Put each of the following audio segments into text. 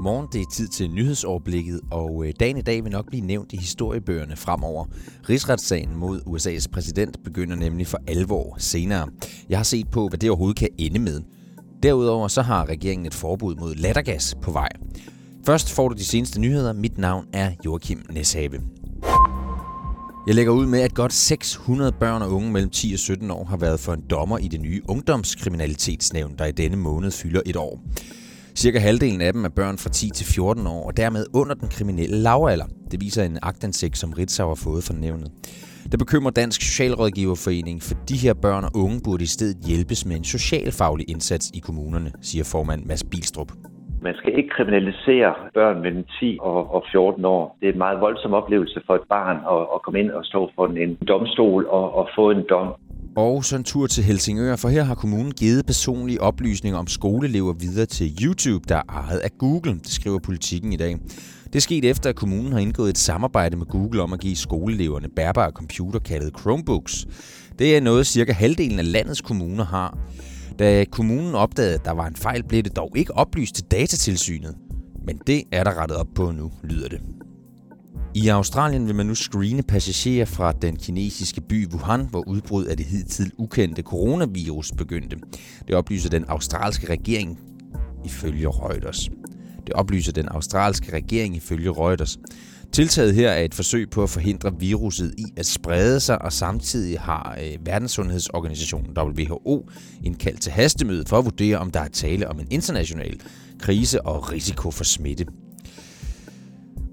Godmorgen, det er tid til nyhedsoverblikket, og øh, dagen i dag vil nok blive nævnt i historiebøgerne fremover. Rigsretssagen mod USA's præsident begynder nemlig for alvor senere. Jeg har set på, hvad det overhovedet kan ende med. Derudover så har regeringen et forbud mod lattergas på vej. Først får du de seneste nyheder. Mit navn er Joachim Neshabe. Jeg lægger ud med, at godt 600 børn og unge mellem 10 og 17 år har været for en dommer i det nye ungdomskriminalitetsnævn, der i denne måned fylder et år. Cirka halvdelen af dem er børn fra 10 til 14 år, og dermed under den kriminelle lavalder. Det viser en agtindsigt, som Ritzau har fået fra nævnet. Det bekymrer Dansk Socialrådgiverforening, for de her børn og unge burde i stedet hjælpes med en socialfaglig indsats i kommunerne, siger formand Mads Bilstrup. Man skal ikke kriminalisere børn mellem 10 og 14 år. Det er en meget voldsom oplevelse for et barn at, komme ind og stå for en domstol og, og få en dom. Og så en tur til Helsingør, for her har kommunen givet personlige oplysninger om skoleelever videre til YouTube, der er ejet af Google, det skriver politikken i dag. Det skete efter, at kommunen har indgået et samarbejde med Google om at give skoleeleverne bærbare computer kaldet Chromebooks. Det er noget, cirka halvdelen af landets kommuner har. Da kommunen opdagede, at der var en fejl, blev det dog ikke oplyst til datatilsynet. Men det er der rettet op på nu, lyder det. I Australien vil man nu screene passagerer fra den kinesiske by Wuhan, hvor udbrud af det hidtil ukendte coronavirus begyndte. Det oplyser den australske regering ifølge Reuters. Det oplyser den australske regering ifølge Reuters. Tiltaget her er et forsøg på at forhindre viruset i at sprede sig, og samtidig har øh, Verdenssundhedsorganisationen WHO indkaldt til hastemøde for at vurdere, om der er tale om en international krise og risiko for smitte.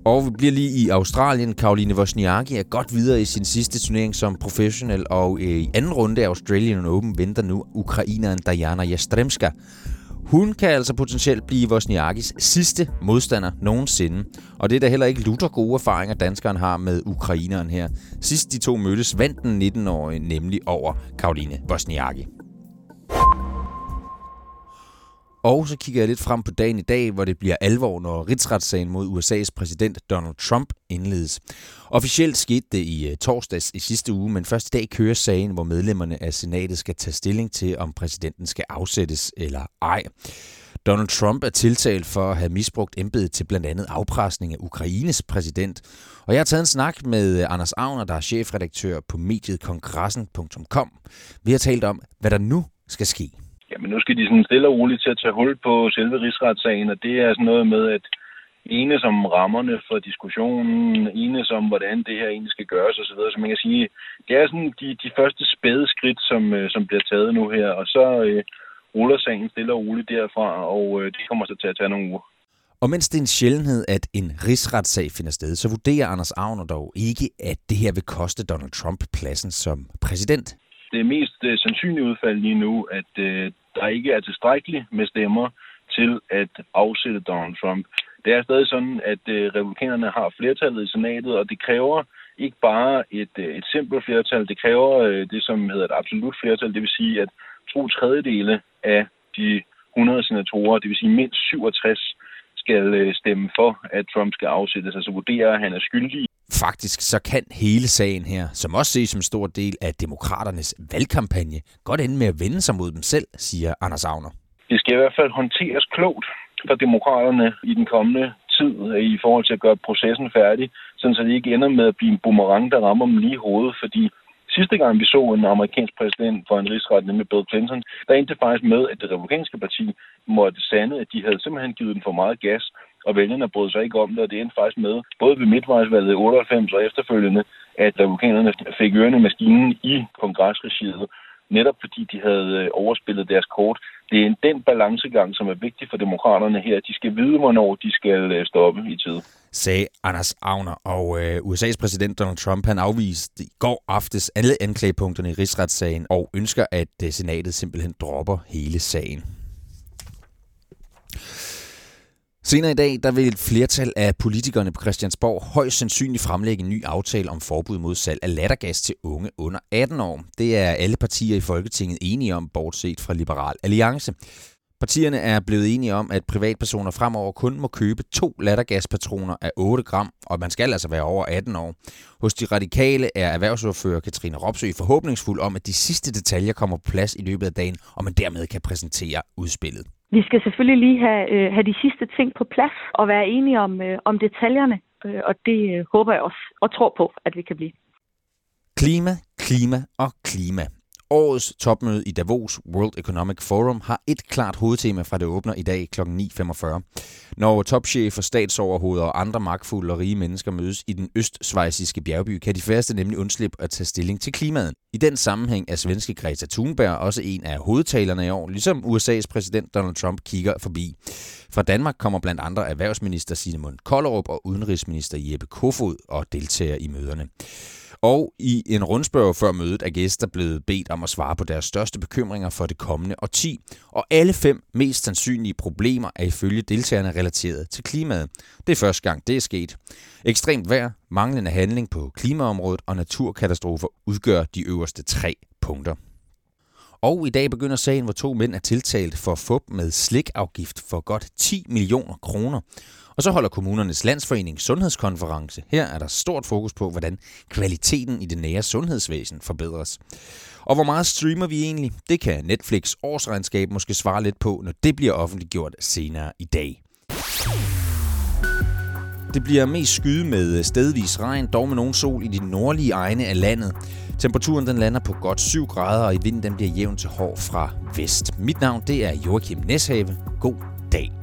Og vi bliver lige i Australien. Karoline Wozniacki er godt videre i sin sidste turnering som professionel, og øh, i anden runde af Australian Open venter nu ukraineren Diana Jastremska. Hun kan altså potentielt blive Wozniakis sidste modstander nogensinde. Og det er da heller ikke lutter gode erfaringer, danskeren har med ukraineren her. Sidst de to mødtes, vandt den 19-årige nemlig over Karoline Wozniacki. Og så kigger jeg lidt frem på dagen i dag, hvor det bliver alvor, når rigsretssagen mod USA's præsident Donald Trump indledes. Officielt skete det i øh, torsdags i sidste uge, men først i dag kører sagen, hvor medlemmerne af senatet skal tage stilling til, om præsidenten skal afsættes eller ej. Donald Trump er tiltalt for at have misbrugt embedet til blandt andet afpresning af Ukraines præsident. Og jeg har taget en snak med øh, Anders Agner, der er chefredaktør på mediet kongressen.com. Vi har talt om, hvad der nu skal ske. Jamen nu skal de sådan stille og roligt til at tage hul på selve rigsretssagen, og det er sådan noget med at enes om rammerne for diskussionen, enes om, hvordan det her egentlig skal gøres osv. Så man kan sige, det er sådan de, de første spæde skridt, som, øh, som bliver taget nu her, og så øh, ruller sagen stille og roligt derfra, og øh, det kommer så til at tage nogle uger. Og mens det er en sjældenhed, at en rigsretssag finder sted, så vurderer Anders Agner dog ikke, at det her vil koste Donald Trump pladsen som præsident det mest uh, sandsynlige udfald lige nu, at uh, der ikke er tilstrækkeligt med stemmer til at afsætte Donald Trump. Det er stadig sådan, at øh, republikanerne har flertallet i senatet, og det kræver ikke bare et, øh, et simpelt flertal, det kræver øh, det, som hedder et absolut flertal, det vil sige, at to tredjedele af de 100 senatorer, det vil sige mindst 67, skal øh, stemme for, at Trump skal afsættes, altså vurdere, at han er skyldig Faktisk så kan hele sagen her, som også ses som en stor del af demokraternes valgkampagne, godt ende med at vende sig mod dem selv, siger Anders Agner. Det skal i hvert fald håndteres klogt for demokraterne i den kommende tid øh, i forhold til at gøre processen færdig, så det ikke ender med at blive en boomerang, der rammer dem lige i hovedet, fordi sidste gang vi så en amerikansk præsident for en rigsret, nemlig Bill Clinton, der endte faktisk med, at det republikanske parti måtte sande, at de havde simpelthen givet dem for meget gas, og vælgerne brød sig ikke om det, og det endte faktisk med, både ved midtvejsvalget i 98 og efterfølgende, at republikanerne fik ørene maskinen i kongresregiet, netop fordi de havde øh, overspillet deres kort. Det er den balancegang, som er vigtig for demokraterne her. De skal vide, hvornår de skal øh, stoppe i tid. Sagde Anders Agner, og øh, USA's præsident Donald Trump han afviste i går aftes alle anklagepunkterne i rigsretssagen og ønsker, at øh, senatet simpelthen dropper hele sagen. Senere i dag der vil et flertal af politikerne på Christiansborg højst sandsynligt fremlægge en ny aftale om forbud mod salg af lattergas til unge under 18 år. Det er alle partier i Folketinget enige om, bortset fra Liberal Alliance. Partierne er blevet enige om, at privatpersoner fremover kun må købe to lattergaspatroner af 8 gram, og man skal altså være over 18 år. Hos de radikale er erhvervsordfører Katrine Ropsø forhåbningsfuld om, at de sidste detaljer kommer på plads i løbet af dagen, og man dermed kan præsentere udspillet. Vi skal selvfølgelig lige have, øh, have de sidste ting på plads og være enige om, øh, om detaljerne, øh, og det øh, håber jeg også og tror på, at vi kan blive. Klima, klima og klima. Årets topmøde i Davos World Economic Forum har et klart hovedtema fra det åbner i dag kl. 9.45. Når topchefer, statsoverhoveder og andre magtfulde og rige mennesker mødes i den østsvejsiske bjergby, kan de færreste nemlig undslippe at tage stilling til klimaet. I den sammenhæng er svenske Greta Thunberg også en af hovedtalerne i år, ligesom USA's præsident Donald Trump kigger forbi. Fra Danmark kommer blandt andre erhvervsminister Simon Kollerup og udenrigsminister Jeppe Kofod og deltager i møderne. Og i en rundspørg før mødet er gæster blevet bedt om at svare på deres største bekymringer for det kommende årti. Og alle fem mest sandsynlige problemer er ifølge deltagerne relateret til klimaet. Det er første gang, det er sket. Ekstremt vejr, manglende handling på klimaområdet og naturkatastrofer udgør de øverste tre punkter. Og i dag begynder sagen, hvor to mænd er tiltalt for fup med slikafgift for godt 10 millioner kroner. Og så holder kommunernes landsforening sundhedskonference. Her er der stort fokus på, hvordan kvaliteten i det nære sundhedsvæsen forbedres. Og hvor meget streamer vi egentlig? Det kan Netflix årsregnskab måske svare lidt på, når det bliver offentliggjort senere i dag. Det bliver mest skyde med stedvis regn, dog med nogen sol i de nordlige egne af landet. Temperaturen den lander på godt 7 grader, og i vinden den bliver jævn til hård fra vest. Mit navn det er Joachim Neshave. God dag.